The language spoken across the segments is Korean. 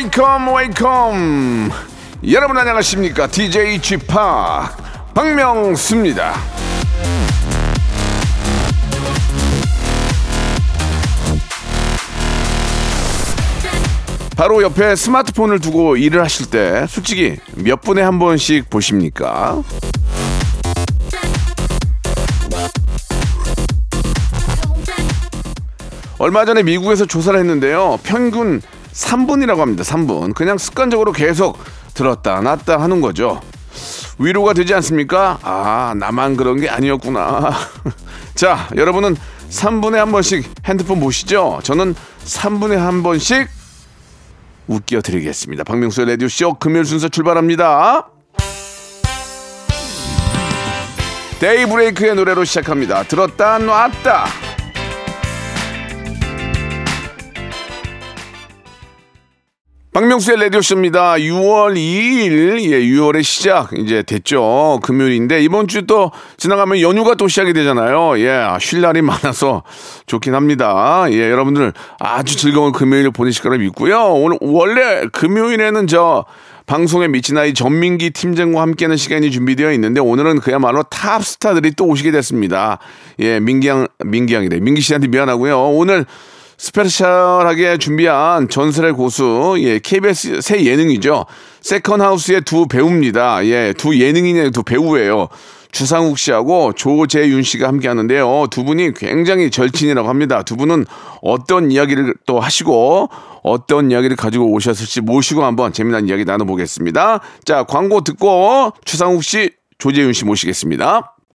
Welcome, welcome. 여러분 안녕하십니까? DJ Chip 박명수입니다. 바로 옆에 스마트폰을 두고 일을 하실 때 솔직히 몇 분에 한 번씩 보십니까? 얼마 전에 미국에서 조사를 했는데요. 평균 3분이라고 합니다. 3분. 그냥 습관적으로 계속 들었다 놨다 하는 거죠. 위로가 되지 않습니까? 아, 나만 그런 게 아니었구나. 자, 여러분은 3분에 한 번씩 핸드폰 보시죠? 저는 3분에 한 번씩 웃겨드리겠습니다. 박명수의 라디오쇼 금요일 순서 출발합니다. 데이브레이크의 노래로 시작합니다. 들었다 놨다. 박명수의 라디오쇼입니다. 6월 2일, 예, 6월의 시작, 이제 됐죠. 금요일인데, 이번 주 또 지나가면 연휴가 또 시작이 되잖아요. 예, 쉴 날이 많아서 좋긴 합니다. 예, 여러분들 아주 즐거운 금요일 보내실 거라 믿고요. 오늘, 원래 금요일에는 저, 방송에 미친 아이 전민기 팀장과 함께하는 시간이 준비되어 있는데 오늘은 그야말로 탑 스타들이 또 오시게 됐습니다. 예, 민기 양, 민기 양이래. 민기 씨한테 미안하고요. 오늘 special하게 준비한 전설의 고수, 예, KBS 새 예능이죠. 세컨하우스의 두 배우입니다. 예, 두 예능인의 두 배우예요. 주상욱 씨하고 조재윤 씨가 함께 하는데요. 두 분이 굉장히 절친이라고 합니다. 두 분은 어떤 이야기를 또 하시고 어떤 이야기를 가지고 오셨을지 모시고 한번 재미난 이야기 나눠보겠습니다. 자, 광고 듣고 주상욱 씨, 조재윤 씨 모시겠습니다.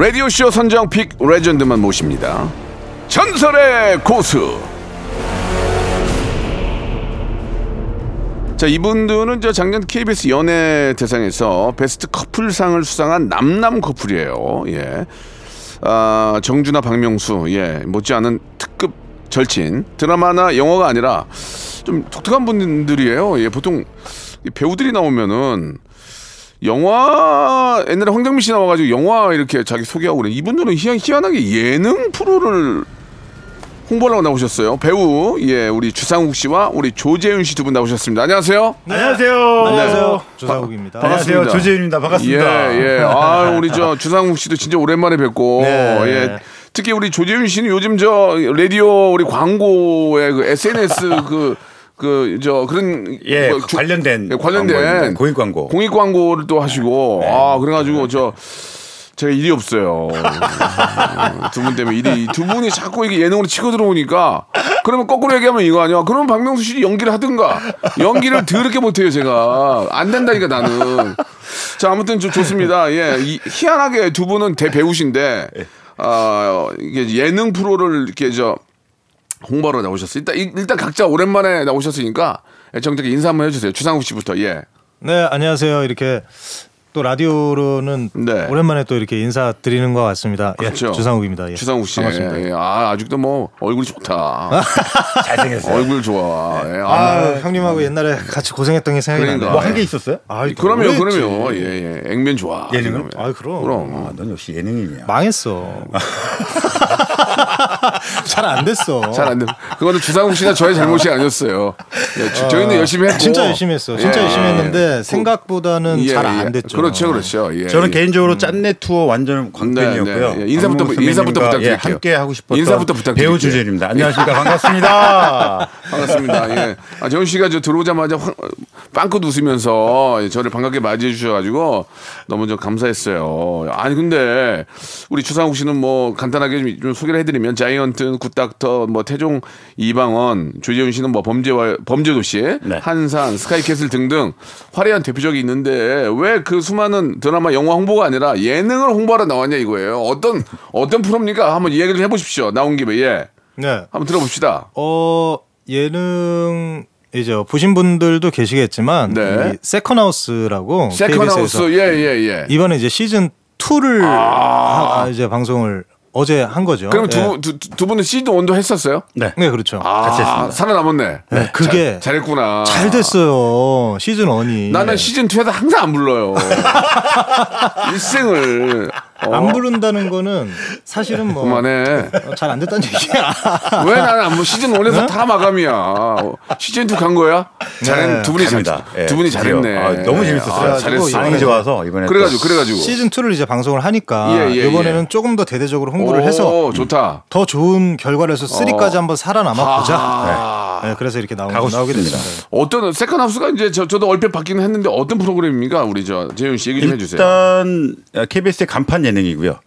라디오쇼 선정 픽 레전드만 모십니다. 전설의 고수. 자, 이분들은 저 작년 KBS 연예 대상에서 베스트 커플상을 수상한 남남 커플이에요. 예. 아, 정준하 박명수. 예. 못지않은 특급 절친. 드라마나 영화가 아니라 좀 독특한 분들이에요. 예. 보통 이 배우들이 나오면은 영화 옛날에 황정민 씨 나와가지고 영화 이렇게 자기 소개하고 그래. 이분들은 희한, 희한하게 예능 프로를 홍보를 하고 나오셨어요. 배우 예 우리 주상욱 씨와 우리 조재윤 씨 두 분 나오셨습니다. 안녕하세요. 안녕하세요. 안녕하세요. 조상욱입니다. 반갑습니다. 안녕하세요. 조재윤입니다. 반갑습니다. 예 예. 아 우리 저 주상욱 씨도 진짜 오랜만에 뵙고 네. 예. 특히 우리 조재윤 씨는 요즘 저 라디오 우리 광고에 그 SNS 그 그 저 그런 예, 뭐 주- 관련된 예, 관련된. 공익 광고. 네. 공익 광고를 또 하시고 아 그래가지고 저 제가 일이 없어요. 두 분 때문에 일이 두 분이 자꾸 이게 예능으로 치고 들어오니까 그러면 거꾸로 얘기하면 이거 아니야? 그러면 박명수 씨 연기를 하든가 연기를 더럽게 못해요 제가 안 된다니까 나는. 자 아무튼 좀 좋습니다. 예 이- 희한하게 두 분은 대배우신데 아 이게 예능 프로를 이렇게 저 홍보로 나오셨어요. 일단 일단 각자 오랜만에 나오셨으니까 애청자께 인사 한번 해주세요. 주상욱 씨부터 예. 네, 안녕하세요. 이렇게 또 라디오로는 네. 오랜만에 또 이렇게 인사드리는 것 같습니다. 그렇죠. 예, 주상욱입니다. 예. 주상욱 씨. 반갑습니다. 예, 아, 아직도 뭐 얼굴이 좋다. 잘생겼어요. 얼굴 좋아. 예, 아, 아, 형님하고 옛날에 같이 고생했던 게 생각이 그러니까. 나네요. 뭐한 게 있었어요? 아, 그럼요. 그럼요. 예, 예. 액면 좋아. 예능은? 지금은. 아, 그럼. 그럼. 아, 넌 역시 예능인이야. 망했어. 잘 안 됐어. 잘안 돼. 그거는 주상욱 씨나 저의 잘못이 아니었어요. 예, 저- 저희는 열심히 했고. 진짜 열심히 했어. 진짜 예. 열심히 했는데 생각보다는 예, 잘 예. 안 됐죠. 그렇죠, 그렇죠. 예, 저는 예. 개인적으로 짠내 투어 완전 광팬이었고요. 네, 네. 예, 인사부터- 인사부터 부탁드릴게요. 예, 함께 하고 싶었던 인사부터 부탁드릴게요. 배우 주제입니다. 안녕하십니까 반갑습니다. 반갑습니다. 예. 아, 재훈 씨가 저 들어오자마자 확, 빵긋 웃으면서 저를 반갑게 맞이해 주셔가지고 너무 좀 감사했어요. 아니 근데 우리 주상욱 씨는 뭐 간단하게 좀, 좀 소개를 해드리면 자이언트, 굿닥터, 뭐 태종 이방원, 조재윤 씨는 뭐 범죄와 범죄도시, 네. 한산, 스카이캐슬 등등 화려한 대표작이 있는데 왜그 수많은 드라마, 영화 홍보가 아니라 예능을 홍보하러 나왔냐 이거예요. 어떤 어떤 프로입니까? 한번 얘기를 해보십시오. 나온 김에 예. 네. 한번 들어봅시다. 어 예능 이제 보신 분들도 계시겠지만 네. 이 세컨하우스라고 세컨하우스 예예 예. 이번에 이제 시즌 2를 하, 이제 방송을 어제 한 거죠. 아. 그럼 예. 두, 두, 두 분은 시즌 원도 했었어요? 네. 네, 그렇죠. 아, 같이 했습니다. 살아남았네. 네, 그게 잘, 했구나 잘 됐어요. 시즌 1이. 나는 시즌 2에서 항상 안 불러요. 일생을. 어, 안 부른다는 거는 사실은 뭐 그만해. 잘 안 됐다는 얘기야. 왜 나는 안 불러? 시즌 1에서 다 마감이야. 시즌 2 간 거야? 잘했, 네. 두 분이 잘, 갑니다. 예, 두 분이 드디어. 잘했네. 아, 너무 재밌었어요. 아, 잘했어. 반응이 좋아서 이번에 그래가지고, 그래가지고. 시즌 2를 이제 방송을 하니까 예, 예, 이번에는 예. 조금 더 대대적으로 홍보를 오, 해서 좋다. 더 좋은 결과를 해서 3까지 한번 살아남아 보자. 아. 네, 그래서 이렇게 나오, 나오게 싶습니다. 됐습니다. 어떤, 세컨 하우스가 이제 저, 저도 얼핏 보기는 했는데 어떤 프로그램입니까? 우리 저, 재윤 씨 얘기 좀 해주세요. 일단 KBS의 간판 예능이고요.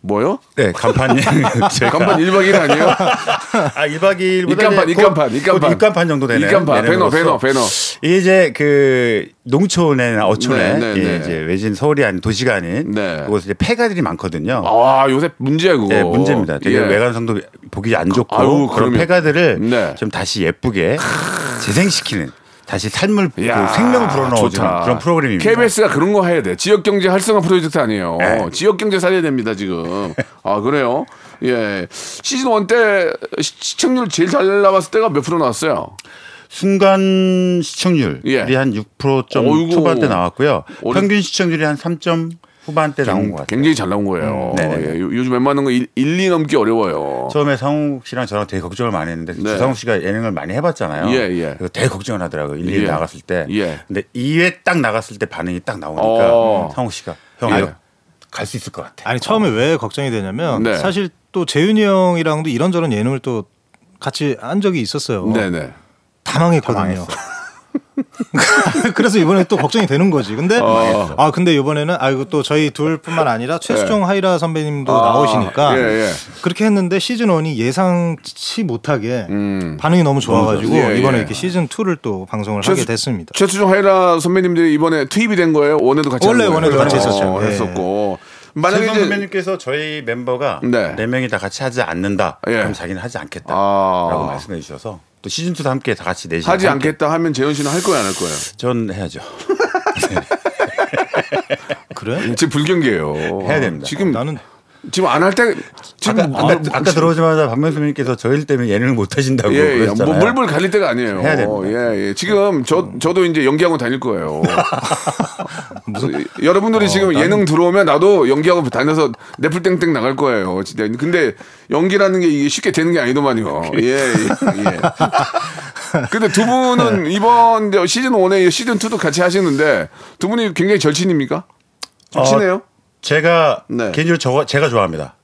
뭐요? 네, 간판 예능. 간판 1박 2일 아니에요? 아, 1박 2일보다 입간판, 입간판, 입간판. 입간판 정도 되는 입간판, 배너, 배너, 배너. 이제 그 농촌이나 어촌에 네, 네, 예, 네. 이제 외진 서울이 아닌 도시가 아닌 네. 그곳에 이제 폐가들이 많거든요. 아, 요새 문제야, 그거. 네, 문제입니다. 되게 예. 외관성도 보기 안 좋고 아유, 그런. 폐가들을 네. 좀 다시 예쁘게 재생시키는 다시 삶을 그 야, 생명을 불어넣어주는 좋다. 그런 프로그램입니다. KBS가 그런 거 해야 돼. 지역 경제 활성화 프로젝트 아니에요. 네. 지역 경제 살려야 됩니다, 지금. 아, 그래요? 예. 시즌 1 때 시청률 제일 잘 나왔을 때가 몇 프로 나왔어요? 순간 시청률이 예. 한 6%점 어이구. 초반대 나왔고요. 어려- 평균 시청률이 한 3점 후반대 나온 것 같아요. 굉장히 잘 나온 거예요. 음. 예, 요- 요즘 웬만한 거 1, 2 넘기 어려워요. 처음에 상욱 씨랑 저랑 되게 걱정을 많이 했는데 네. 주상욱 씨가 예능을 많이 해봤잖아요. 예, 예. 그래서 되게 걱정을 하더라고요. 1, 2 예. 나갔을 때. 예. 근데 2회 딱 나갔을 때 반응이 딱 나오니까 어. 상욱 씨가 형 예. 아유 갈수 있을 것 같아. 아니 처음에 왜 걱정이 되냐면 네. 사실 또 재윤이 형이랑도 이런저런 예능을 또 같이 한 적이 있었어요. 네네. 다 망했거든요. 그래서 이번에 또 걱정이 되는 거지. 근데 어. 아 근데 이번에는 아 이거 또 저희 둘뿐만 아니라 최수종 하이라 선배님도 아, 나오시니까 예, 예. 그렇게 했는데 시즌 1이 예상치 못하게 음. 반응이 너무 좋아가지고 예, 예. 이번에 이렇게 시즌 2를 또 방송을 하게 최수- 됐습니다. 최수종 하이라 선배님들이 이번에 투입이 된 거예요? 원에도 같이 원래? 원에도 같이 어, 했었죠. 예. 했었고. 만약에 최성 선배님께서 저희 멤버가 네. 네. 명이 다 같이 하지 않는다. 예. 그럼 자기는 하지 않겠다라고 아. 말씀해 주셔서 또 시즌 2도 함께 다 같이 내시 하지 않겠다 하면 재현 씨는 할 거야 안할 거야? 전 해야죠. 그래? 지금 불경기예요. 해야 됩니다. 지금 나는 지금 안 할 때 지금 아까, 뭐- 아까, 아 까 들어오자마자 박명수 선배님께서 저일 때문에 예능을 못 하신다고 예, 예. 뭐 물불 갈릴 때가 아니에요. 해야 됩니다. 예, 예. 지금 저 저도 이제 연기하고 다닐 거예요. 무슨 여러분들이 지금 예능 들어오면 나도 연기하고 다녀서 넷플 땡땡 나갈 거예요. 진짜. 근데 연기라는 게 이게 쉽게 되는 게 아니더만요. 예, 예. 예. 근데 두 분은 이번 이제 시즌 1에 시즌 2도 같이 하시는데 두 분이 굉장히 절친입니까? 좀 어, 친해요? 제가 네. 개인적으로 저, 제가 좋아합니다.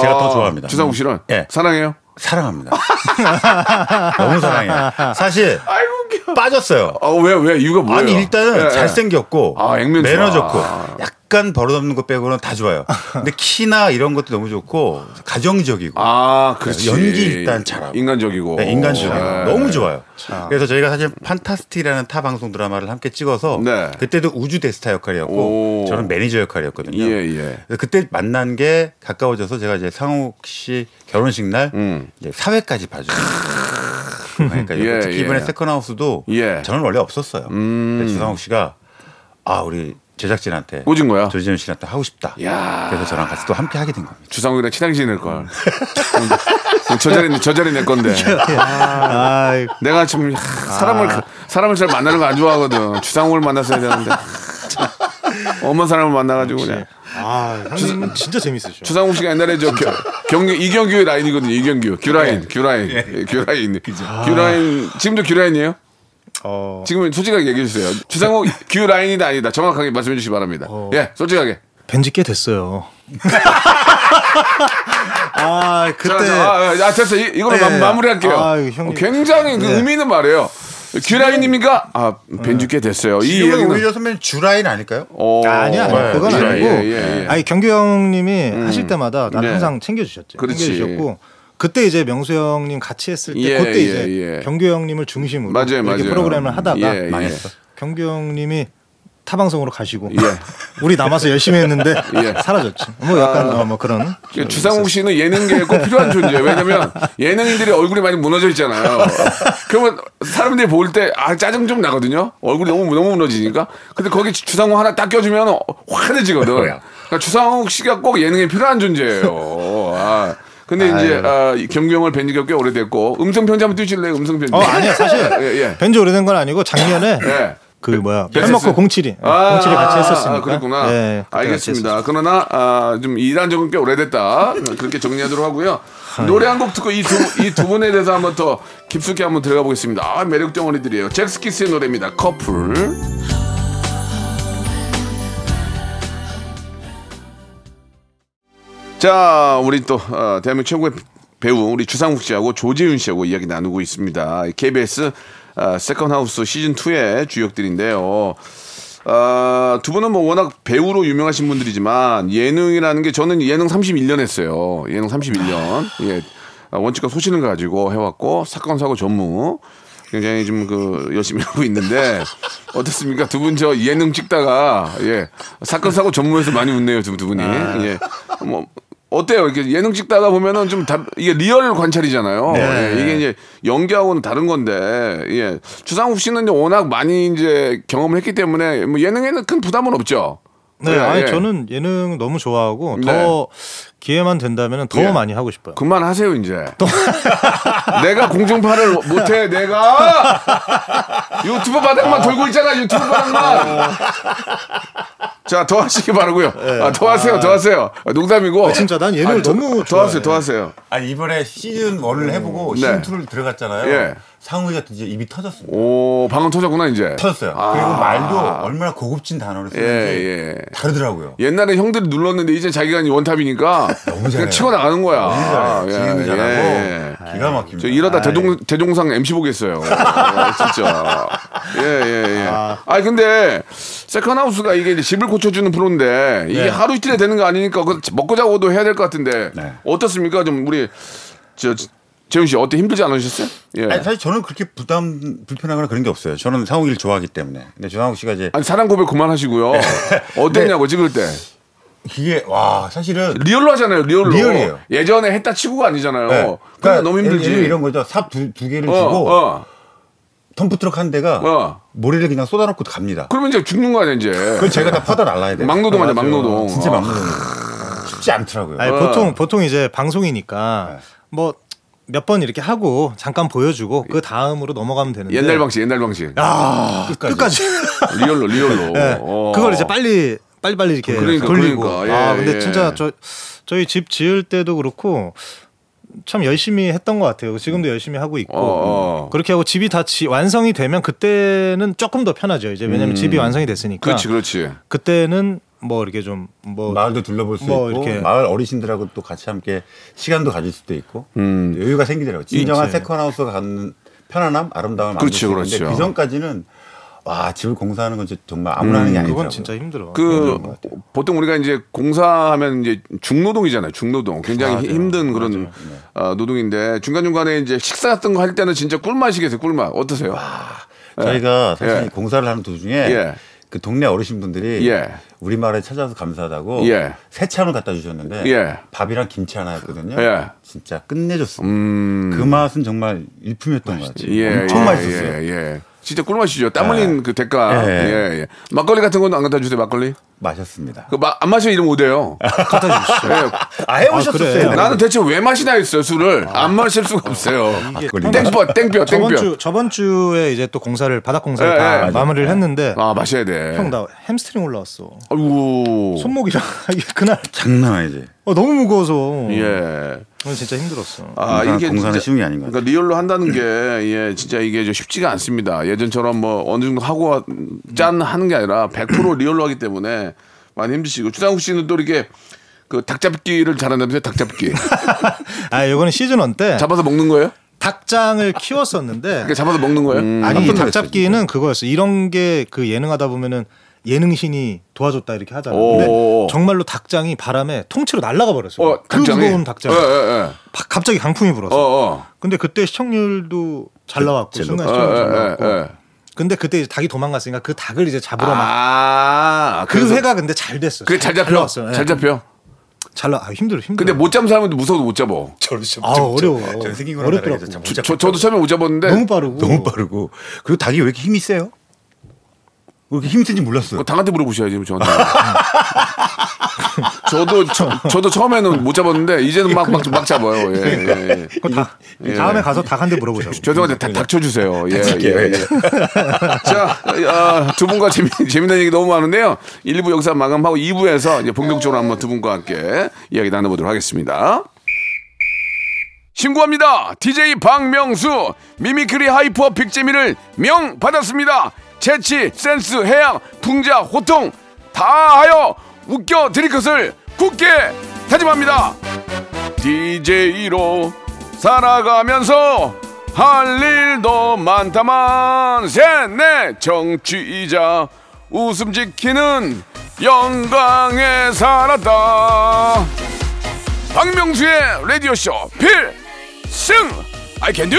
제가 더 좋아합니다. 주상욱 씨는 예. 사랑해요. 사랑합니다. 너무 사랑해요. 사실 아이고. 빠졌어요. 아, 왜, 왜? 이유가 뭐예요? 아니 일단은 예, 예. 잘생겼고 아, 액면 매너 좋아. 좋고 약간 버릇없는 것 빼고는 다 좋아요. 근데 키나 이런 것도 너무 좋고 가정적이고 아, 그렇지. 연기 일단 잘하고. 인간적이고. 네, 인간적이고 예. 너무 좋아요. 그래서 저희가 사실 판타스틱이라는 타 방송 드라마를 함께 찍어서 네. 그때도 우주 대스타 역할이었고 오. 저는 매니저 역할이었거든요. 예, 예. 그래서 그때 만난 게 가까워져서 제가 이제 상욱 씨 결혼식 날 음. 이제 사회까지 봐줘요. 그러니까 예, 특히 예. 이번에 세컨하우스도 예. 저는 원래 없었어요. 음. 주상욱 씨가 아 우리 제작진한테 꽂은 거야? 조지현 씨한테 하고 싶다. 야. 그래서 저랑 같이 또 함께 하게 된 겁니다. 주상욱이랑 친하게 지낼 걸. 저 자리 저 자리 내 건데. 아, 내가 지금 하, 사람을 사람을 잘 만나는 거 안 좋아하거든. 주상욱을 만났어야 되는데. 참, 엄한 사람을 만나가지고 그냥. 아 형님은 진짜 재밌으셔. 주상욱 씨가 옛날에 저 겨, 경기 이경규의 라인이거든요. 이경규 규라인 규라인 예, 규라인 규라인 지금도 규라인이에요? 어, 지금 솔직하게 얘기해 주세요. 주상욱 큐 라인이다 아니다. 정확하게 말씀해 주시기 바랍니다. 어. 예, 솔직하게. 뵌지 꽤 됐어요. 아 그때 자, 자, 아, 아, 됐어. 이, 이걸로 예, 마, 무리할게요 아, 형님. 굉장히 그 네. 의미 있는 말이에요. 큐 라인입니까? 아, 뵌지 꽤 됐어요. 이 지금은 얘기는 오히려 선배님 주라인 아닐까요? 어, 아니 아니 네, 그건 예, 아니고 예, 예, 예. 아니 경규 형님이 하실 때마다 난 네. 항상 챙겨주셨죠. 그렇지. 챙겨주셨고 그때 이제 명수 형님 같이 했을 때 예, 그때 예, 이제 예. 경규 형님을 중심으로 맞아요, 이렇게 맞아요. 프로그램을 하다가 예, 많이 예. 했어. 경규 형님이 타 방송으로 가시고 예. 우리 남아서 열심히 했는데 예. 사라졌지. 뭐 약간 어, 뭐 그런 그 주상욱 씨는 예능계에 꼭 필요한 존재예요. 왜냐면 예능인들이 얼굴이 많이 무너져 있잖아요. 그러면 사람들이 볼 때 아 짜증 좀 나거든요. 얼굴이 너무 너무 무너지니까. 근데 거기 주상욱 하나 딱 껴주면 어, 환해지거든. 그러니까 주상욱 씨가 꼭 예능에 필요한 존재예요. 아. 근데 이제 아, 형을 뵌 지가 꽤 오래됐고 음성 편지 한번 띄실래요? 음성 편지. 어 아니야 사실 예, 예. 뵌지 오래된 건 아니고 작년에 예. 그 뭐야? 헬머커 07이 아, 07이 같이 했었으니까 아, 그랬구나. 예, 알겠습니다. 그러나 아, 좀 일한 적은 꽤 오래됐다. 그렇게 정리하도록 하고요. 노래 한 곡 듣고 이 두 이 두 분에 대해서 한번 더 깊숙이 한번 들어가 보겠습니다. 아, 매력 덩어리들이에요. 잭스키스의 노래입니다. 커플. 자, 우리 또 어, 대한민국 최고의 배우 우리 주상욱 씨하고 조재윤 씨하고 이야기 나누고 있습니다. KBS 어, 세컨하우스 시즌 2의 주역들인데요. 어, 두 분은 뭐 워낙 배우로 유명하신 분들이지만 예능이라는 게 저는 예능 31년 했어요. 예능 31년. 예. 어, 원칙과 소신을 가지고 해왔고 사건 사고 전무 굉장히 좀 그 열심히 하고 있는데 어떻습니까? 두 분 저 예능 찍다가 예 사건 사고 전무에서 많이 웃네요 두, 두 분이 예뭐 어때요? 이렇게 예능 찍다가 보면은 좀 다, 이게 real 관찰이잖아요. 네. 예, 이게 이제 연기하고는 다른 건데, 예. 주상욱 씨는 이제 워낙 많이 이제 경험을 했기 때문에 뭐 예능에는 큰 부담은 없죠. 네, 예, 아니 예. 저는 예능 너무 좋아하고 네. 더 기회만 된다면 더 예. 많이 하고 싶어요. 그만하세요 이제. 내가 공중파를 못해 내가 유튜브 바닥만 돌고 있잖아 유튜브 바닥만. 자 더 하시기 바라고요. 아, 더 하세요 더 하세요. 아, 농담이고. 진짜 난 예능을 더- 너무 더 하세요 좋아해. 더 하세요. 아니 이번에 시즌 1을 해보고 네. 시즌 2를 들어갔잖아요. 예. 상우이가 이제 입이 터졌습니다. 오 방금 터졌구나 이제. 터졌어요. 아. 그리고 말도 얼마나 고급진 단어를 쓰는지 예, 예. 다르더라고요. 옛날에 형들이 눌렀는데 이제 자기가 원탑이니까 너무 잘해요. 치고 나가는 거야. 진행도 예, 잘하고 예. 기가 막힙니다. 저 이러다 아이. 대동, 대종상 MC 보겠어요. 아, 진짜. 예, 예, 예. 아, 근데, 세컨하우스가 이게 집을 고쳐주는 프로인데, 이게 네. 하루 이틀에 되는 거 아니니까, 그 먹고 자고도 해야 될 것 같은데, 네. 어떻습니까? 좀 우리, 저, 재훈 씨, 어때 힘들지 않으셨어요? 예. 아니, 사실 저는 그렇게 부담 불편하거나 그런 게 없어요. 저는 상욱이를 좋아하기 때문에. 근데 조상욱 씨가 이제 아니, 사랑 고백 그만하시고요. 네. 어땠냐고, 찍을 때. 이게 와 사실은 real로 하잖아요, real로. real이에요. 예전에 했다 치고가 아니잖아요. 네. 그러니까 너무 예를 힘들지. 들면 이런 거죠. 삽 두 두 개를 어, 주고 어. 덤프트럭 한 대가 어. 모래를 그냥 쏟아놓고 갑니다. 그러면 이제 죽는 거 아니야, 이제. 그건 제가 다 퍼다 날라야 돼요. 막노동 맞아요. 막노동. 진짜 어. 막노동. 쉽지 않더라고요. 아니, 어. 보통 보통 이제 방송이니까 네. 뭐 몇 번 이렇게 하고 잠깐 보여주고 그 다음으로 넘어가면 되는데 옛날 방식, 옛날 방식. 아, 끝까지. real로, real로. 네. 어. 그걸 이제 빨리 빨리 빨리 이렇게 그러니까, 돌리고. 그러니까. 예, 아 근데 예. 진짜 저 저희 집 지을 때도 그렇고 참 열심히 했던 것 같아요. 지금도 열심히 하고 있고 어, 어. 그렇게 하고 집이 다 지, 완성이 되면 그때는 조금 더 편하죠. 이제 왜냐면 집이 완성이 됐으니까. 음. 그렇지, 그렇지. 그때는 뭐 이렇게 좀 뭐 마을도 둘러볼 수 뭐 있고 이렇게. 마을 어르신들하고 또 같이 함께 시간도 가질 수도 있고 음. 여유가 생기더라고요. 진정한. 세컨하우스가 갖는 편안함, 아름다움을 만들 그렇죠, 수 있는데 그렇죠. 그 전까지는 와 집을 공사하는 건 진짜 정말 아무나 하는 게 아니더라고요. 그건 진짜 힘들어. 그 보통 우리가 이제 공사하면 이제 중노동이잖아요. 중노동. 굉장히 맞아요. 힘든 그런 맞아요. 네. 어, 노동인데 중간 중간에 이제 식사 같은 거 할 때는 진짜 꿀맛이겠어요. 꿀맛. 어떠세요? 저희가 사실 예. 공사를 하는 도중에 예. 그 동네 어르신분들이 예. 우리 마을에 찾아와서 감사하다고 예. 새참을 갖다 주셨는데 예. 밥이랑 김치 하나 였거든요. 예. 진짜 끝내줬습니다. 음. 그 맛은 정말 일품이었던 것 같아요. 예, 엄청 예, 맛있었어요. 예, 예. 진짜 꿀맛이죠. 땀 흘린 그 대가. 예. 예, 예. 막걸리 같은 건 안 갖다 주세요. 막걸리. 마셨습니다. 그안 마시면 이러면 오대요. 갖다 주시죠. 예. 아 해오셨었어요. 그래. 나는 대체 왜 마시나 했어요. 술을 안 마실 수가 없어요. 이게 막걸리. 땡볕, 땡볕, 저번 땡볕. 주 저번 주에 이제 또 공사를 바닥 공사를 예, 다 예. 마무리를 했는데 아 마셔야 돼. 형 나 햄스트링 올라왔어. 아이고. 손목이랑 이게 그날 장난 아니지. 어, 너무 무거워서. 예. 그건 진짜 힘들었어. 아, 공사- 이게 공사는 진짜- 쉬운 게 아닌 것 그러니까 real로 한다는 게 예, 진짜 이게 좀 쉽지가 않습니다. 예전처럼 뭐 어느 정도 하고 짠 하는 게 아니라 100% 리얼로 하기 때문에 많이 힘드시고 주상욱 씨는 또 이렇게 그 닭잡기를 잘한다면서요? 닭잡기. 아, 이거는 시즌 1 때 잡아서 먹는 거예요? 닭장을 키웠었는데 그러니까 잡아서 먹는 거예요? 아니 깜짝 놀랐어요, 닭잡기는 그거였어. 이런 게 그 예능하다 보면은 예능신이 도와줬다 이렇게 하잖아. 오. 근데 정말로 닭장이 바람에 통째로 날아가 버렸어. 어, 그 닭장이? 무거운 닭장. 예, 예, 예. 바- 갑자기 강풍이 불었어. 어, 어. 근데 그때 시청률도 잘 나왔고 제일 순간 예, 시청률 잘 예, 나왔고. 예. 근데 그때 이제 닭이 도망갔으니까 그 닭을 이제 잡으러 막. 아, 그 회가 근데 잘 됐어. 그게 잘 잡혀. 나왔어. 예. 잘 잡혀. 잘 나. 아, 힘들어 힘들어. 근데 못 잡는 사람은 무서워도 못 잡어. 저도 좀 아, 어려워. 저 생긴 거랑 어렵더라고. 저, 저, 저도 처음에 못 잡았는데 너무 빠르고. 너무 빠르고 그리고 닭이 왜 이렇게 힘이 세요? 왜 이렇게 힘이 센지 몰랐어요. 그거 당한테 물어보셔야지 저한테. 저도 저, 저도 처음에는 못 잡았는데 이제는 막 막 막 잡아요. 예, 예, 예. 그거 다, 다음에 가서 닭한테 물어보자고. 죄송한데 다 닥쳐 주세요. 예, 닥칠게요, 예, 예. 자, 아, 두 분과 재미, 재미난 얘기 너무 많은데요. 1부 여기서 마감하고 2부에서 이제 본격적으로 한번 두 분과 함께 이야기 나눠보도록 하겠습니다. 신고합니다. DJ 박명수 미미크리 하이퍼 빅재미를 명 받았습니다. 재치, 센스, 해학, 풍자, 호통 다하여 웃겨 드릴 것을 굳게 다짐합니다. DJ로 살아가면서 할 일도 많다만 셋넷 정취이자 웃음 지키는 영광에 살았다. 박명수의 라디오쇼 필승 I can do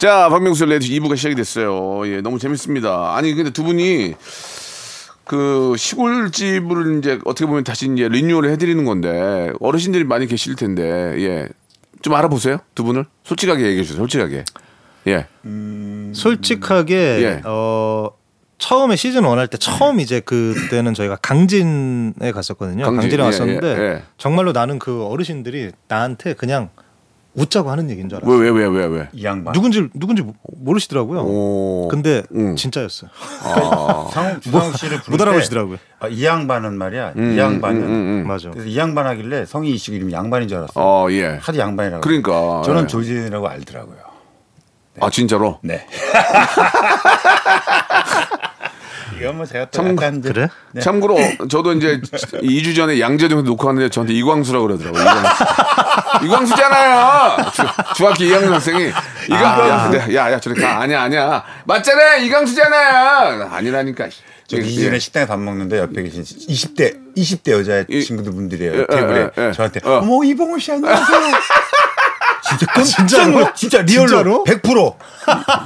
자 박명수 라디오 2부가 시작이 됐어요 예 너무 재밌습니다 아니 근데 두 분이 그 시골집을 이제 어떻게 보면 다시 이제 리뉴얼을 해드리는 건데 어르신들이 많이 계실 텐데 예 좀 알아보세요 두 분을 솔직하게 얘기해 주세요 솔직하게 예 솔직하게 예. 어 처음에 시즌 1할때 처음 이제 그때는 저희가 강진에 갔었거든요. 강진, 에 예, 왔었는데 예, 예. 정말로 나는 그 어르신들이 나한테 그냥 웃자고 하는 얘기인 줄 알았어. 왜왜 왜 왜 왜, 이 양반. 누군지 누군지 모르시더라고요. 오. 근데 음. 진짜였어요. 상욱 주상욱 씨를 부를 못때 알아보시더라고요. 아, 이 양반은 말이야. 이 양반은 음, 맞아. 그래서 이 양반 하길래 성이 이시고 이름이 양반인 줄 알았어. 어 예. 하도 양반이라고. 그러니까 저는 예. 조진이라고 알더라고요. 아 진짜로 네. 이건 뭐 제가 또 참- 약간 그래? 네. 참고로 저도 이제 2주 전에 양재동에서 녹화하는데 저한테 이광수라고 그러더라고요. 이광수. 이광수잖아요. 주, 중학교 2학년 학생이 이광 야, 근데 야, 야, 저리 가. 아니야, 아니야. 맞잖아. 이광수잖아. 아니라니까. 저 예, 이전에 예. 식당에 밥 먹는데 옆에 계신 20대 20대 여자 이- 친구들 분들이에요 예, 테이블에 예, 예, 예. 저한테 어. 어머 이봉호 씨 안녕하세요. 진짜 깜짝 진짜로? 놀라 진짜 real로 진짜로? 100%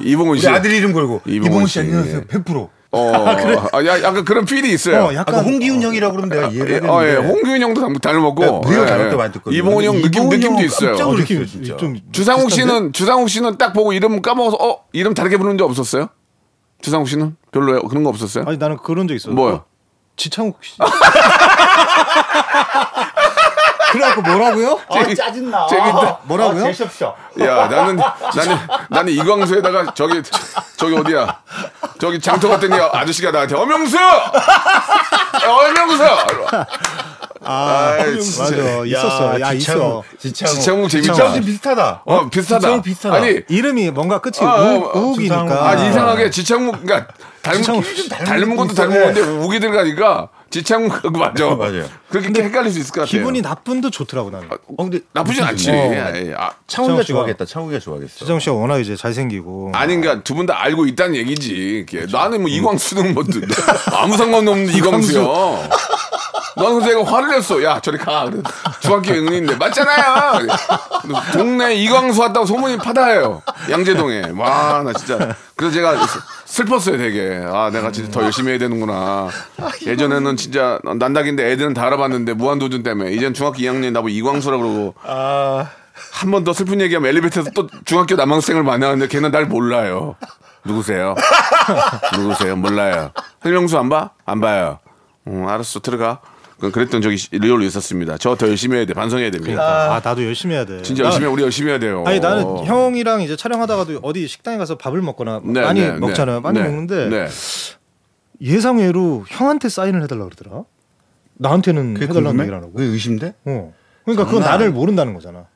이봉훈 우리 씨. 아들 이름 걸고 이봉호 이봉호 씨. 씨 안녕하세요 100%. 어, 아, 야, 약간 그런 필이 있어요. 어, 약간 아까 홍기훈 형이라고 그러면 내가 이해를 예, 했는데 어, 예. 홍규현 형도 닮- 닮았고. 우리가 예, 닮을 예. 때 많이 듣거든요. 이봉훈 형 느낌, 느낌도 형 있어요. 깜짝 어, 놀랐어요, 느낌 진짜. 좀 주상욱? 씨는, 주상욱 씨는 딱 보고 이름 까먹어서, 어, 이름 다르게 부르는 적 없었어요? 주상욱 씨는? 별로예요? 그런 거 없었어요? 아니 나는 그런 적 있어. 뭐요? 어, 지창욱 씨. 그래갖고 뭐라고요? 아 짜증나. 재밌다. 뭐라고요? 아, 재수없어. 야, 나는 나는 나는 이광수에다가 저기 저기 어디야? 저기 장터 갔더니 아저씨가 나한테 어명수, 야, 어명수. 아, 맞아 있었어. 야, 있어. 지창욱. 지창욱 재밌다. 지창욱 좀 비슷하다. 어 비슷하다. 지창욱 비슷하다. 아니, 이름이 뭔가 끝이 아, 아, 우, 아, 우욱이니까. 아 이상하게 지창욱 그러니까 닮은 지창욱 닮은 것도 닮은 건데 우기 들어가니까 지창욱 그거 맞아. 맞아요. 그렇게 헷갈릴 수 있을 것 같아요. 기분이 나쁜도 좋더라고 나는. 어 근데 나쁘진 않지. 어. 아, 창욱이가 좋아하겠다. 창욱이가 좋아하겠어. 지창욱 씨가 워낙 이제 잘생기고. 아니 그러니까 두분 다 알고 있다는 얘기지. 이게 나는 뭐 이광수는 뭐 아무 상관없는 이광수요. 그래서 내가 화를 냈어. 야, 저리 가. 그래. 중학교 은인인데. 맞잖아요. 동네 이광수 왔다고 소문이 파다해요. 양재동에. 와, 나 진짜. 그래서 제가 슬펐어요, 되게. 아, 내가 진짜 더 열심히 해야 되는구나. 예전에는 진짜 난닥인데 애들은 다 알아봤는데 무한도전 때문에. 이젠 중학교 2학년 나보고 이광수라고 그러고. 한번 더 슬픈 얘기하면 엘리베이터에서 또 중학교 남학생을 만나는데 걔는 날 몰라요. 누구세요? 누구세요? 몰라요. 설명수 안 봐? 안 봐요. 응, 알았어, 들어가. 그- 그랬던 적이 시- 리얼로 있었습니다. 저 더 열심히 해야 돼. 반성해야 됩니다. 아 나도 열심히 해야 돼. 진짜 나- 열심히 해, 우리 열심히 해야 돼요. 아니 나는 형이랑 이제 촬영하다가도 어디 식당에 가서 밥을 먹거나 네, 많이 네, 먹잖아요. 네, 많이 네, 먹는데 네. 예상외로 형한테 사인을 해달라 그러더라. 나한테는 해달라는? 얘기를 안 하고. 왜 의심돼? 어. 그러니까 그건 나를. 모른다는 거잖아.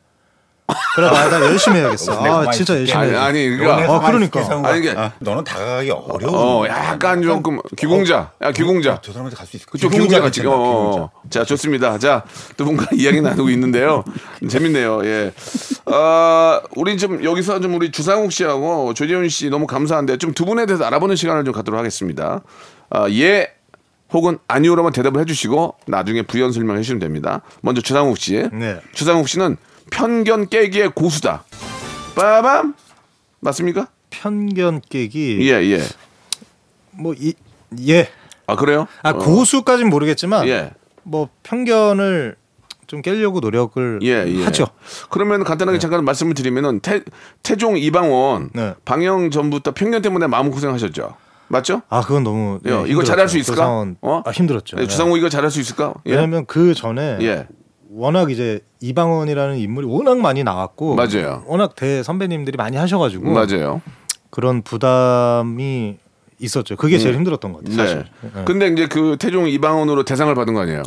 그래 나, 나 열심히 해야겠어. 아 진짜. 열심히 아니, 해야겠어. 아니, 그러니까. 아, 그러니까. 아니, 이게- 아, 너는 다가가기 어려워. 어, 약간 조금 귀공자. 야, 귀공자. 저 사람한테 갈 수 있을 그쪽 기공자 같이. 어, 기공자. 어. 자, 좋습니다. 자, 두 분과 이야기 나누고 있는데요. 재밌네요. 예. 아, 우리 좀 여기서 좀 우리 주상욱 씨하고 조재훈 씨 너무 감사한데 좀 두 분에 대해서 알아보는 시간을 좀 갖도록 하겠습니다. 아, 예. 혹은 아니오로만 대답을 해주시고 나중에 부연 설명해 주시면 됩니다. 먼저 주상욱 씨. 네. 주상욱 씨는 편견 깨기의 고수다. 빠밤 맞습니까? 편견 깨기. 예, 예. 뭐 이, 예. 아 그래요? 아 어. 고수까진 모르겠지만 예. 뭐 편견을 좀 깨려고 노력을 예, 예. 하죠. 그러면 간단하게 잠깐 말씀을 드리면은 태, 태종 이방원 네. 방영 전부터 편견 때문에 마음 고생하셨죠. 맞죠? 아 그건 너무 예, 이거 힘들었죠. 잘할 수그 있을까? 상황은- 어? 아 힘들었죠. 예, 예. 주상우 이거 잘할 수 있을까? 예. 왜냐면 그 전에 예. 워낙 이제 이방원이라는 인물이 워낙 많이 나왔고 맞아요. 워낙 대 선배님들이 많이 하셔가지고 맞아요. 그런 부담이 있었죠. 그게 제일 힘들었던 것 같아요. 사실. 네. 예. 근데 이제 그 태종 이방원으로 대상을 받은 거 아니에요?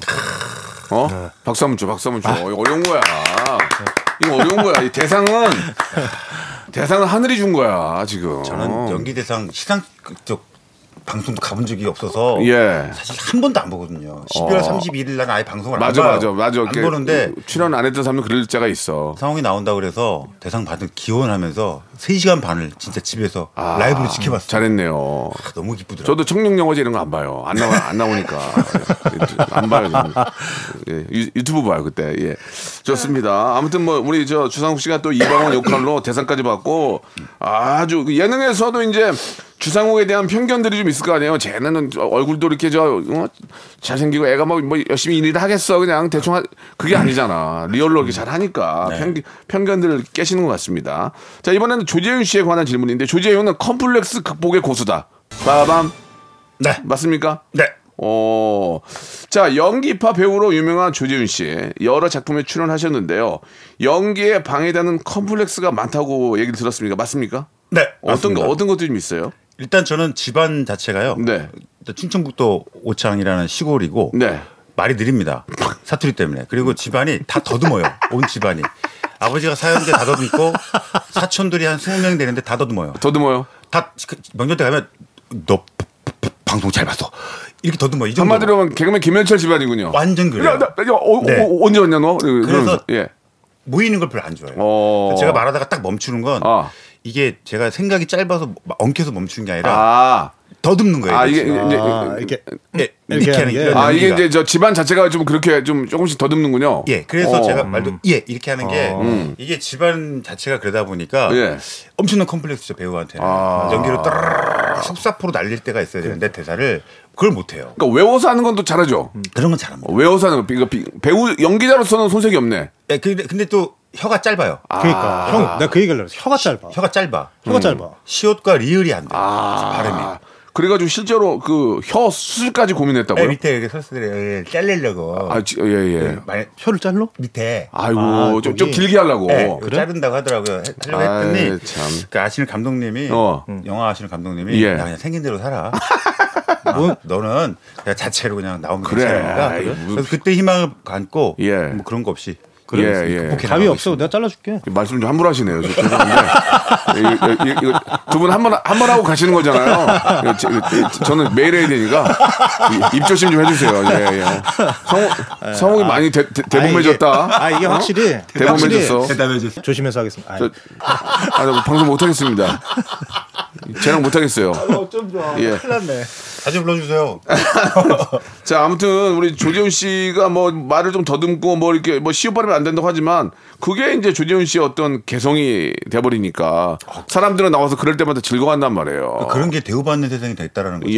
어? 네. 박수 한번 줘, 박수 한번 줘. 아. 이거 어려운 거야. 이거 어려운 거야. 이 대상은 대상은 하늘이 준 거야 지금. 저는 연기 대상 시상 쪽 방송도 가본 적이 없어서 예. 사실 한 번도 안 보거든요. 12월 어. 31일 날 아예 방송을 맞아, 안 봐요. 맞아, 맞아. 안 보는데 출연 안 했던 사람은 그럴 자가 있어. 상황이 나온다 그래서 대상 받은 기원하면서 3시간 반을 진짜 집에서 아, 라이브로 지켜봤어요. 잘했네요. 아, 너무 기쁘더라고요. 저도 청룡 영화제 이런 거 안 봐요. 안 나와 안 나오니까 안 봐요. 예, 유, 유튜브 봐요 그때. 예, 좋습니다. 아무튼 뭐 우리 저 주상욱 씨가 또 이방원 역할로 대상까지 받고 아주 그 예능에서도 이제 주상욱에 대한 편견들이 좀 있을 거 아니에요. 쟤는 저 얼굴도 이렇게 저 어? 잘생기고 애가 뭐, 뭐 열심히 일을 하겠어 그냥 대충 하, 그게 아니잖아. real로 이렇게 잘 하니까 편견, 편견들을 깨시는 것 같습니다. 자 이번에는 조재윤 씨에 관한 질문인데 조재윤은 컴플렉스 극복의 고수다. 빠밤. 네. 맞습니까? 네. 어, 자, 연기파 배우로 유명한 조재윤 씨. 여러 작품에 출연하셨는데요. 연기에 방해되는 컴플렉스가 많다고 얘기를 들었습니까? 맞습니까? 네. 어떤 거. 어떤 것들이 좀 있어요? 일단 저는 집안 자체가요. 네. 충청북도 오창이라는 시골이고 네. 말이 느립니다. 사투리 때문에. 그리고 집안이 다 더듬어요. 온 집안이. 아버지가 사연제 다 더듬고 사촌들이 한 20명 되는데 다 더듬어요. 더듬어요. 다 그, 명절 때 가면 너 방송 잘 봤어. 이렇게 더듬어. 이 정도. 한마디로 하면 개그맨 김현철 집안이군요. 완전 그래요. 야, 나, 나, 어, 네. 어, 언제 왔냐, 너? 그래서, 예. 모이는 걸 별로 안 좋아해요. 어. 제가 말하다가 딱 멈추는 건 아. 이게 제가 생각이 짧아서 엉켜서 멈추는 게 아니라 아. 더듬는 거예요. 아, 이게. 이제, 아, 이렇게 예, 이렇게 이렇게 하는 하는 게. 아, 이게 연기가. 이제 저 집안 자체가 좀 그렇게 좀 조금씩 더듬는군요. 예, 그래서 어. 제가 말도 예 이렇게 하는 게 이게 집안 자체가 그러다 보니까 예. 엄청난 컴플렉스죠 배우한테는 아. 연기로 따르르 속사포로 날릴 때가 있어야 되는데 대사를 그걸 못 해요. 그러니까 외워서 하는 건 또 잘하죠. 그런 건 잘합니다. 외워서 하는 거. 그러니까 비- 배우, 연기자로서는 손색이 없네. 예, 근데, 근데 또 혀가 짧아요. 그러니까 형 내가 그 얘기를 했어. 혀가 짧아. 혀가 짧아. 혀가 짧아. 시옷과 리을이 안 돼. 아. 발음이. 그래가지고 실제로 그 혀 수술까지 고민했다고요? 예, 밑에 이렇게 설수들을 잘리려고. 아, 지- 예, 예. 많이 혀를 잘로? 밑에 아이고, 아, 좀, 좀? 길게 하려고. 네, 자른다고 하더라고요. 해- 하려고 했더니 참. 그 아시는 감독님이 어. 음, 영화 아시는 감독님이 예. 야, 그냥 생긴 대로 살아. 아, 너는 자체로 그냥 나오면 그래. 괜찮으니까. 아이, 그래서 그때 희망을 갖고 예. 뭐 그런 거 없이 예, 예. 답이 나가고 없어. 내가 잘라줄게. 말씀 좀 함부로 하시네요. 저 죄송한데. 두분 한 번, 한 번 하고 가시는 거잖아요. 이거 저는 매일 해야 되니까 이- 입 조심 좀 해주세요. 예, 예. 성우, 성욱이 많이 대, 대, 대범해졌다. 아 이게 어? 확실히 대범해졌어. 대답해 주세요. 조심해서 하겠습니다. 저, 아, 나 방송 못하겠습니다. 쟤랑 못하겠어요. 어쩜 좋아. 예. 큰일 났네. 자주 불러주세요. 자, 아무튼 우리 조재훈 씨가 뭐 말을 좀 더듬고 뭐 이렇게 뭐 시옷발음이 안 된다고 하지만 그게 이제 조재훈 씨의 어떤 개성이 돼버리니까 사람들은 나와서 그럴 때마다 즐거워한단 말이에요. 그런 게 대우받는 세상이 됐다라는 거 예,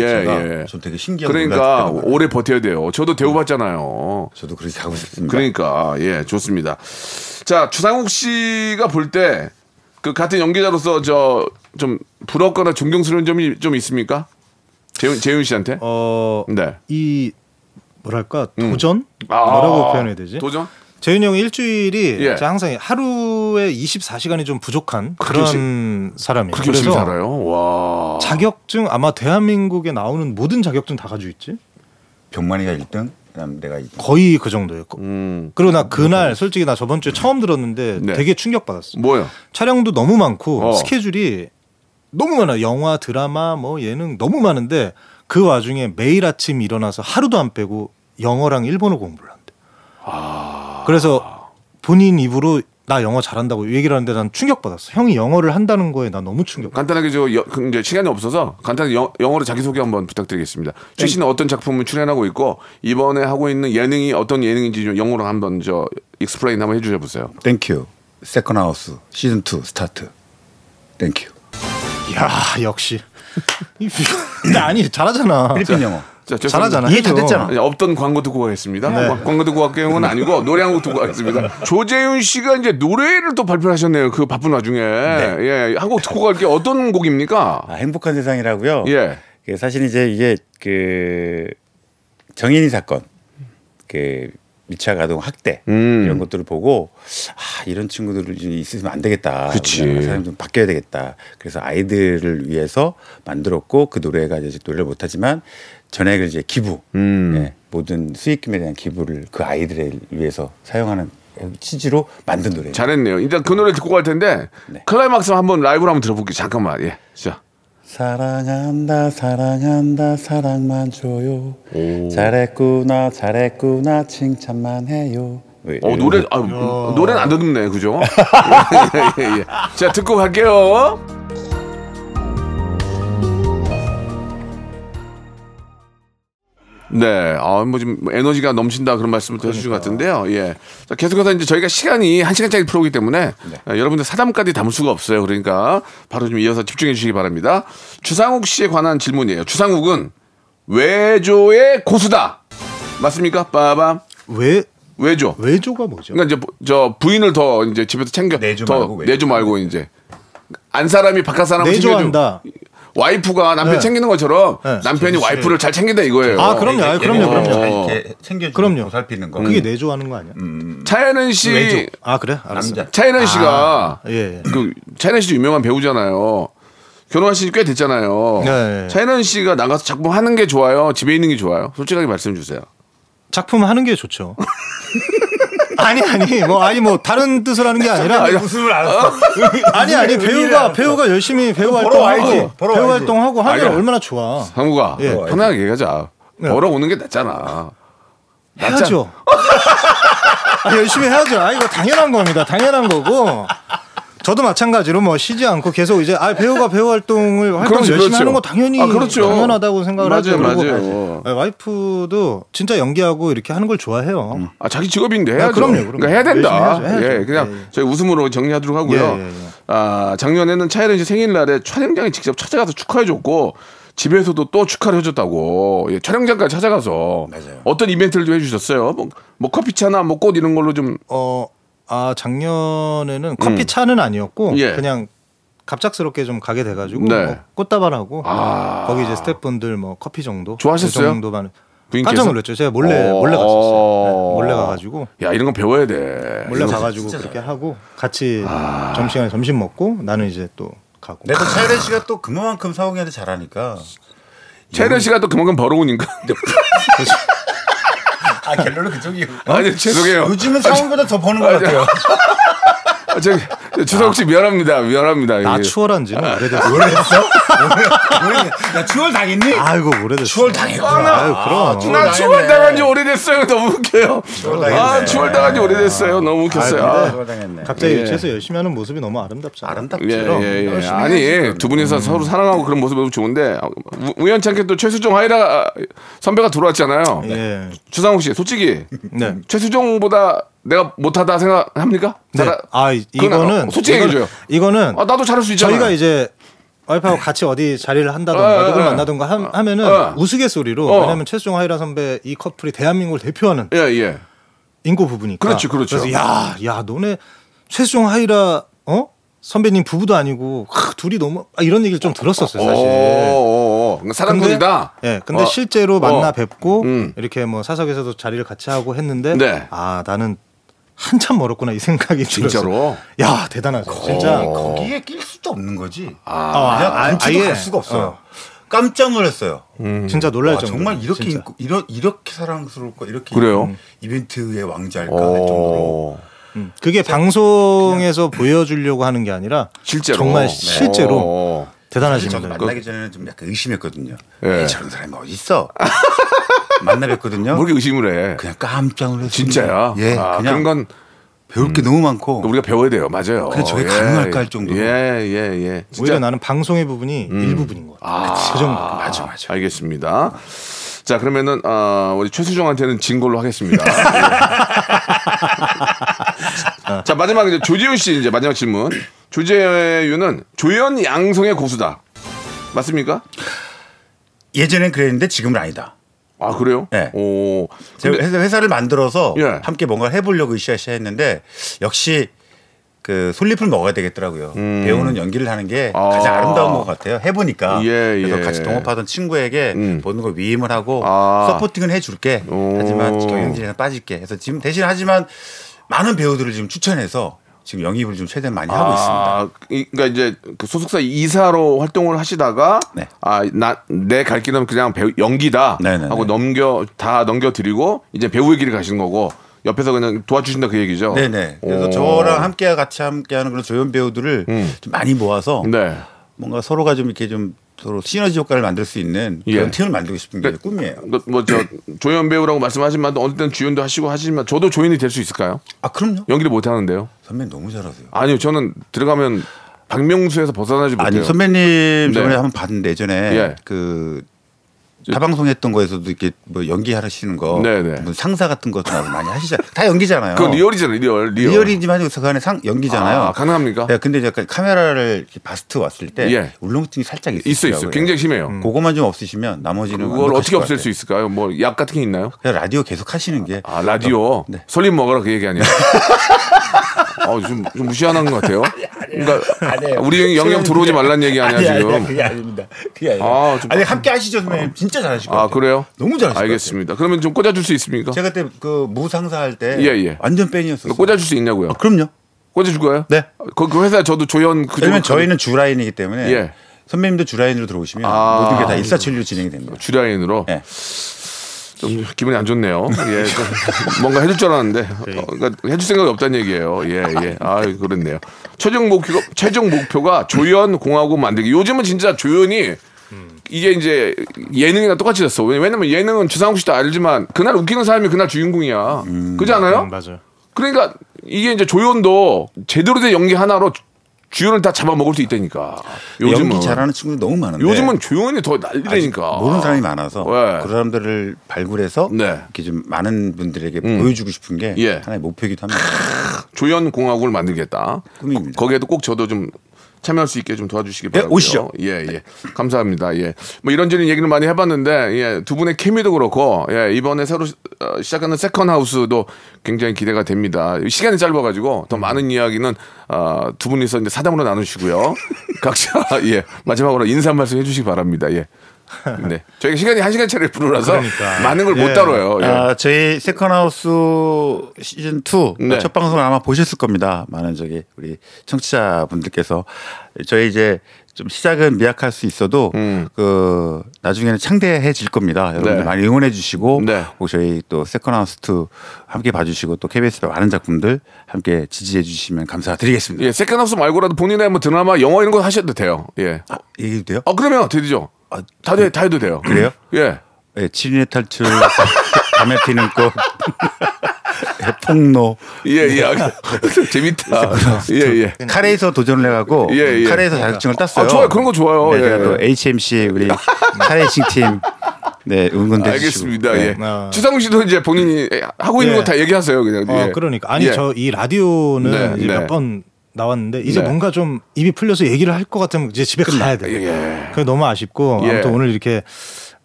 예. 전 되게 신기하고 그러니까. 오래 버텨야 돼요. 저도 대우받잖아요. 저도 그렇게 하고 싶습니다. 그러니까 예 좋습니다. 자 주상욱 씨가 볼 때 그 같은 연기자로서 저 좀 부럽거나 존경스러운 점이 좀 있습니까? 재훈 재훈 씨한테? 어, 네. 이 뭐랄까 도전 아, 뭐라고 표현해야 되지? 도전? 재윤이 형이 일주일이 예. 항상 하루에 24시간이 좀 부족한 그런 사람이에요. 그렇게 열심히 살아요. 와. 자격증 아마 대한민국에 나오는 모든 자격증 다 가지고 있지? 병만이가 1등, 그다음 내가 2등. 거의 그 정도예요. 음 그리고 나 그날 솔직히 나 저번 주에 처음 들었는데 네. 되게 충격 받았어. 뭐요? 촬영도 너무 많고 어. 스케줄이 너무 많아. 영화, 드라마, 뭐 예능 너무 많은데 그 와중에 매일 아침 일어나서 하루도 안 빼고 영어랑 일본어 공부를 한대. 아. 그래서 본인 입으로 나 영어 잘한다고 얘기를 하는데 난 충격받았어. 형이 영어를 한다는 거에 나 너무 충격. 간단하게 저 여, 그 이제 시간이 없어서 간단히 영, 영어로 자기 소개 한번 부탁드리겠습니다. 최신의 어떤 작품을 출연하고 있고 이번에 하고 있는 예능이 어떤 예능인지 좀 영어로 한번 저 explain 한번 해주셔 보세요. Thank you. Second House season 2 start. Thank you. 야 역시. 이 근데 아니 잘하잖아. 필리핀 영어. 자. 잘하잖아. 이해 다. 됐잖아. 아니, 없던 광고 듣고 가겠습니다. 네. 뭐 광고 듣고 갈 경우는 아니고 노래 한 곡 듣고 가겠습니다. 조재윤 씨가 이제 노래를 또 발표하셨네요. 그 바쁜 와중에. 예, 한 곡 듣고 갈 게 어떤 곡입니까? 아, 행복한 세상이라고요. 예. 그 사실 이제 이게 그 정인이 사건, 그 미취학 아동 학대 음. 이런 것들을 보고 아 이런 친구들이 좀 있으면 안 되겠다. 사람이 좀 바뀌어야 되겠다. 그래서 아이들을 위해서 만들었고 그 노래가 이제 노래를 못하지만 전액을 이제 기부, 음. 예, 모든 수익금에 대한 기부를 그 아이들을 위해서 사용하는 취지로 만든 노래예요. 잘했네요. 일단 그 노래 듣고 갈 텐데 네. 클라이막스 한번 라이브로 한번 들어볼게요. 잠깐만. 예. 자. 사랑한다 사랑한다 사랑만 줘요 잘했구나 잘했구나 칭찬만 해요 뭐 어, 노래, 아, 노래는 안 듣네, 그죠? 예, 예, 예. 자, 듣고 갈게요. 네, 아, 뭐 지금 에너지가 넘친다 그런 말씀을 또 해주신 것 같은데요. 예. 자, 계속해서 이제 저희가 시간이 한 시간짜리 프로기 때문에 아, 여러분들 사담까지 담을 수가 없어요. 그러니까 바로 좀 이어서 집중해 주시기 바랍니다. 주상욱 씨에 관한 질문이에요. 주상욱은 외조의 고수다. 맞습니까? 빠밤. 왜 외조. 외조가 뭐죠? 그러니까 이제 부- 저 부인을 더 이제 집에서 챙겨 내조 더 말고 외조. 내조 말고 이제 안 사람이 바깥 사람을 내조한다. 와이프가 남편 네. 챙기는 것처럼 네. 남편이 와이프를 잘 챙긴다 이거예요. 아, 그럼요. 아, 그럼요. 어. 그럼요. 이렇게 챙겨주고 그럼요. 보살피는 거 그게 내조하는 거 아니야? 차혜는 씨, 외조. 아 그래? 알았어. 남자. 차혜는 씨가 예. 예. 그 차혜는 씨도 유명한 배우잖아요. 결혼하신 지 꽤 됐잖아요. 네. 차혜는 씨가 나가서 작품 하는 게 좋아요. 집에 있는 게 좋아요. 솔직하게 말씀 주세요. 작품 하는 게 좋죠. 아니 아니 뭐 아니 뭐 다른 뜻을 하는 게 아니라 웃음을 알았어 아니 아니 배우가 배우가 열심히 배우 활동하고 배우 와야지. 활동하고 하면. 얼마나 좋아. 상우가 예. 편하게 얘기하자. 벌어오는 게 낫잖아. 해야죠. 아, 열심히 해야죠. 아 이거 당연한 겁니다. 당연한 거고. 저도 마찬가지로 뭐 쉬지 않고 계속 이제 아 배우가 배우 활동을 활동 그렇죠, 열심히 그렇죠. 하는 거 당연히 아, 그렇죠. 당연하다고 생각을 맞아요, 하죠. 맞아요. 네, 와이프도 진짜 연기하고 이렇게 하는 걸 좋아해요. 아 자기 직업인데 해야죠. 아, 그럼요, 그럼요. 그러니까 해야 된다. 해야죠, 해야죠. 예, 그냥 예, 예. 저희 웃음으로 정리하도록 하고요. 예, 예, 예. 아 작년에는 차혜린 씨 생일날에 촬영장에 직접 찾아가서 축하해줬고 집에서도 또 축하를 해줬다고 예, 촬영장까지 찾아가서 맞아요. 어떤 이벤트를 좀 해주셨어요. 뭐, 뭐 커피차나 뭐 꽃 이런 걸로 좀 어, 아 작년에는 커피 차는 아니었고 음. 예. 그냥 갑작스럽게 좀 가게 돼가지고 네. 뭐 꽃다발하고 아. 거기 이제 스태프분들 뭐 커피 정도 좋아하셨어요? 그 정도만 부인께서? 깜짝 놀랐죠. 제가 몰래 어. 몰래 갔었어요. 네, 몰래 가가지고 야 이런 건 배워야 돼. 몰래 가가지고 그렇게 하고 같이 아. 점심시간에 점심 먹고 나는 이제 또 가고. 내가 차이래 씨가 또 그만큼 사오기한테 잘하니까 차혜린 씨가 또 그만큼 벌어오니까. 아 갤러리 그쪽이요. 아니 죄송해요. 요즘은 사원보다 더 버는 것 같아요. 아, 저기 주성욱 씨 미안합니다. 미안합니다. 나 예. 추월한지는 오래됐어. 오래됐어? 야 추월 당했니? 아이고 오래됐어. 추월 당했구나. 아유 그럼. 나 추월 당한 지 오래됐어요. 너무 웃겨요. 당했네. 아, 추월 당한 지 오래됐어요. 너무 웃겼어요. 아, 추월 당했네. 각자 예. 일치해서 열심히 하는 모습이 너무 아름답잖아. 아름답죠. 예, 예, 예. 열심히 아니, 해야지, 두 분이서 서로 사랑하고 그런 모습이 너무 좋은데, 우- 우연찮게 또 최수종 하이라 선배가 들어왔잖아요. 예. 주상욱 씨, 솔직히, 네. 최수종보다 내가 못하다 생각합니까? 네. 잘하- 아 이- 이거는 솔직히 이거는- 얘기해줘요. 이거는 아, 나도 잘할 수 있잖아. 저희가 이제 와이프하고 같이 어디 자리를 한다던가 어, 어, 누굴 어. 만나던가 함- 하면은 어. 우스갯소리로 어. 왜냐면 최수종 하이라 선배 이 커플이 대한민국을 대표하는 예, 예. 인고 부부니까. 그렇죠, 그렇죠. 그래서 야, 야, 너네 최수종 하이라 어 선배님 부부도 아니고 하, 둘이 너무 아, 이런 얘기를 좀 들었었어요 사실. 오, 오, 오. 사랑꾼이다. 예, 근데 어. 실제로 만나 어. 뵙고 음. 이렇게 뭐 사석에서도 자리를 같이 하고 했는데 네. 아 나는 한참 멀었구나 이 생각이 진짜로? 들었어요. 야 대단하죠, 진짜. 거기에 낄 수도 없는 거지. 아, 그냥 아, 안치도 아예. 갈 수가 없어요. 어. 깜짝 놀랐어요. 진짜 놀랄 와, 정도. 정말 이렇게 진짜. 인고, 이러, 이렇게 사랑스럽고 이렇게 그래요? 음, 이벤트의 왕자일까 할 정도로 오. 음, 그게 방송에서 보여주려고 하는 게 아니라 실제로. 정말 실제로 오. 대단하십니다. 저도 만나기 전에는 좀 약간 의심했거든요. 예. 에이, 저런 사람이 어디 있어? 만나 뵀거든요. 뭐 이렇게 의심을 해. 그냥 깜짝 놀랐어요. 진짜야. 예, 아, 그냥 그런 건 배울 게 너무 많고 우리가 배워야 돼요. 맞아요. 근데 저게 가능할까 할 정도로. 예, 예, 예. 오히려 나는 방송의 부분이 일부분인 것 같아요. 아, 그 정도. 맞아, 맞아. 알겠습니다. 자, 그러면은 어, 우리 최수정한테는 진 걸로 하겠습니다. 예. 자, 마지막 이제 조재윤 씨 이제 마지막 질문. 조재윤은 조연 양성의 고수다. 맞습니까? 예전엔 그랬는데 지금은 아니다. 아, 그래요? 네. 오. 제가 근데- 회사, 회사를 만들어서 예. 함께 뭔가를 해보려고 으쌰으쌰 했는데 역시 그 솔잎을 먹어야 되겠더라고요. 배우는 연기를 하는 게 음. 아. 가장 아 름다운 것 같아요. 해보니까. 예, 그래서 예. 같이 동업하던 친구에게 음. 보는 걸 위임을 하고 아. 서포팅은 해줄게. 오. 하지만 경영진에서 빠질게. 해서 지금 대신 하지만 많은 배우들을 지금 추천해서 지금 영입을 좀 최대한 많이 하고 있습니다. 아, 이- 그러니까 이제 그 소속사 이사로 활동을 하시다가 네. 아, 나내갈 길은 그냥 배우 연기다 네네네. 하고 넘겨 다 넘겨 드리고 이제 배우의 길을 가시는 거고 옆에서 그냥 도와주신다 그 얘기죠. 네네. 그래서 오. 저랑 함께 같이 함께하는 그런 조연 배우들을 좀 많이 모아서 네. 뭔가 서로가 좀 이렇게 좀 서로 시너지 효과를 만들 수 있는 그런 예. 팀을 만들고 싶은 게 꿈이에요. 뭐저 조연 배우라고 어느 때는 주연도 하시고 하시지만 저도 조연이 될 수 있을까요? 아 그럼요. 연기를 못 하는데요. 선배님 너무 잘하세요. 아니요, 저는 들어가면 박명수에서 벗어나지 못해요. 아니 선배님 저번에 네. 한번 봤는데 예전에 예. 그 타방송 했던 거에서도 이렇게 뭐 연기하시는 거, 네네. 뭐 상사 같은 것도 많이 하시잖아요. 다 연기잖아요. 그건 real이잖아요, real. real. real 이지만 그 안에 상 연기잖아요. 아, 가능합니까? 네, 근데 약간 카메라를 바스트 왔을 때 예. 울렁증이 살짝 있어요. 있어 있어. 굉장히 심해요. 그거만 좀 없으시면 나머지는 그걸 어떻게 것 없앨. 수 있을까요? 뭐 약 같은 게 있나요? 그냥 라디오 계속 하시는 게 아 라디오 네. 설립 먹으라 그 얘기 아니야? 어, 좀, 좀 무시하는 것 같아요. 그러니까 우리 영영 들어오지 말란 얘기 아니야 아니, 지금? 아니, 그게 아닙니다. 그게 아니에요. 아, 좀- 아니 함께 하시죠, 선배님. 진짜 잘하실 것 아 같아요. 그래요? 너무 잘하실 것 알겠습니다. 그러면 좀 꽂아줄 수 있습니까? 제가 그때 그 무상사 할 때 예, 예. 완전 팬이었어요. 꽂아줄 수 있냐고요? 아, 그럼요. 꽂아줄 거예요? 네. 그, 그 회사 저도 조연 그 정도 저희는 주라인이기 때문에 예. 선배님도 주라인으로 들어오시면 아. 모든 게 다 일사천리로 진행이 됩니다. 주라인으로 예. 좀 기분이 안 좋네요. 예, 좀 뭔가 해줄 줄 알았는데 어, 그러니까 해줄 생각이 없다는 얘기예요. 예, 예. 아, 그렇네요. 최종 목표가 최종 목표가 조연 공화국 만들기. 요즘은 진짜 조연이 이게 이제 예능이랑 똑같이 됐어. 왜냐- 왜냐면 예능은 주상욱 씨도 알지만 그날 웃기는 사람이 그날 주인공이야. 그렇지 않아요? 음, 맞아요. 그러니까 이게 이제 조연도 제대로 된 연기 하나로 주- 주연을 다 잡아먹을 수 있다니까. 요즘은 연기 잘하는 친구들 너무 많은데 요즘은 조연이 더 난리라니까. 모르는 사람이 많아서 네. 그 사람들을 발굴해서 네. 이렇게 좀 많은 분들에게 보여주고 싶은 게 예. 하나의 목표이기도 합니다. 조연 공화국을 만들겠다. 꿈입니다. 거기에도 꼭 저도 좀 참여할 수 있게 좀 도와주시기 바랍니다. 오시죠. 예, 예. 감사합니다. 예. 뭐 이런저런 얘기를 많이 해봤는데, 예. 두 분의 케미도 그렇고, 예. 이번에 새로 시- 어, 시작하는 세컨 하우스도 굉장히 기대가 됩니다. 시간이 짧아가지고 더 많은 이야기는 어, 두 분이서 이제 사담으로 나누시고요. 각자, 예. 마지막으로 인사 한 말씀 해주시기 바랍니다. 예. 네. 저희가 시간이 한 시간짜리 프로라서 그러니까. 많은 걸못 예. 다뤄요. 예. 아, 저희 세컨하우스 시즌 2 네. 첫 방송을 아마 보셨을 겁니다. 많은 저기 우리 청취자분들께서 저희 이제 좀 시작은 미약할 수 있어도 그 나중에는 창대해질 겁니다. 여러분들 음. 네. 많이 응원해 주시고 네. 또 저희 또 세컨하우스 2 함께 봐주시고 또 KBS의 많은 작품들 함께 지지해 주시면 감사드리겠습니다. 예, 세컨하우스 말고라도 본인의 뭐 드라마, 영화 이런 거 하셔도 돼요. 예. 아, 얘기도 돼요? 어, 그러면 되죠. 다, 돼, 다 해도 돼요. 그래요? 예. 예, 칠인의 탈출, 밤에 피는 꽃, 예, 폭로. 예, 예. 아, 재밌다. 예, 예. 카레에서 도전을 해가고 예, 예. 카레에서 자격증을 땄어요. 아, 좋아요. 그런 거 좋아요. 네, 예, 제가 또 예. HMC 우리 카레이싱 팀 네, 주시고. 알겠습니다. 네. 예. 아. 주상우 씨도 이제 본인이 하고 있는 예. 거다 얘기하세요. 그냥. 어, 예. 그러니까 아니 예. 저이 라디오는 네, 이제 네. 몇번 나왔는데 이제 네. 뭔가 좀 입이 풀려서 얘기를 할 것 같으면 이제 집에 가야 돼. 예. 그게 너무 아쉽고 예. 아무튼 오늘 이렇게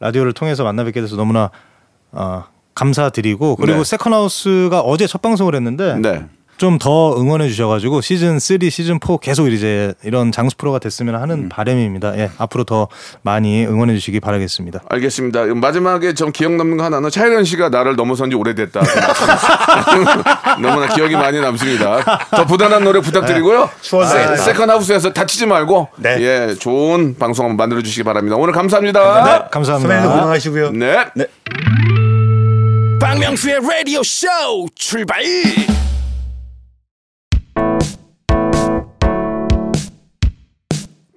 라디오를 통해서 만나 뵙게 돼서 너무나 어, 감사드리고 그리고 네. 세컨하우스가 어제 첫 방송을 했는데 네. 좀 더 응원해 주셔가지고 시즌 3, 시즌 4 계속 이제 이런 장수 프로가 됐으면 하는 음. 바람입니다. 예, 앞으로 더 많이 응원해 주시기 바라겠습니다. 알겠습니다. 마지막에 좀 기억 남는 거 하나는 차예련 씨가 나를 넘어선 지 오래됐다. 너무나 기억이 많이 남습니다. 더 부단한 노력 부탁드리고요. 추웠어요. 네, 세컨 하우스에서 다치지 말고 네. 예 좋은 방송 한번 만들어 주시기 바랍니다. 오늘 감사합니다. 감사합니다. 선배님 건강하시고요. 네. 박명수의 라디오 쇼 출발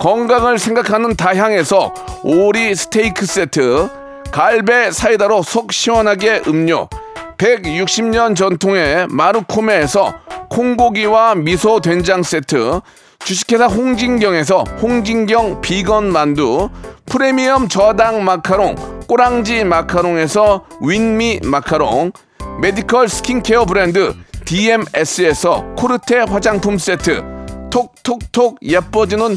건강을 생각하는 다향에서 오리 스테이크 세트, 갈배 사이다로 속 시원하게 음료, 160년 전통의 마루코메에서 콩고기와 미소 된장 세트, 주식회사 홍진경에서 홍진경 비건 만두, 프리미엄 저당 마카롱, 꼬랑지 마카롱에서 윈미 마카롱, 메디컬 스킨케어 브랜드 DMS에서 코르테 화장품 세트, 톡톡톡 예뻐지는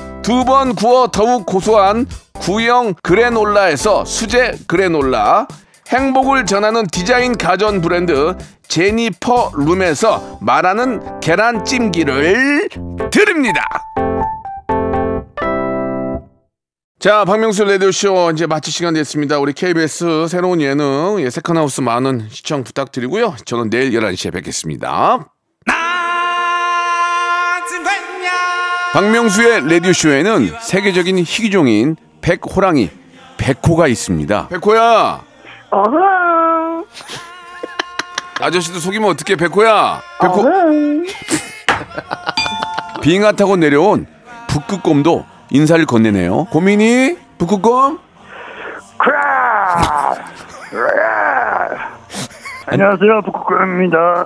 두 번 구워 더욱 고소한 구형 그래놀라에서 수제 그래놀라, 행복을 전하는 디자인 가전 브랜드 제니퍼 룸에서 말하는 계란찜기를 드립니다. 자, 박명수 라디오쇼 이제 마칠 시간 됐습니다. 우리 KBS 새로운 예능 예, 세컨하우스 많은 시청 부탁드리고요. 저는 내일 11시에 뵙겠습니다. 박명수의 라디오쇼에는 세계적인 희귀종인 백호랑이 백호가 있습니다. 백호야. 아저씨도 속이면 어떡해 백호야. 백호. 빙하 타고 내려온 북극곰도 인사를 건네네요. 고민이 북극곰? 안녕하세요, 북극곰입니다.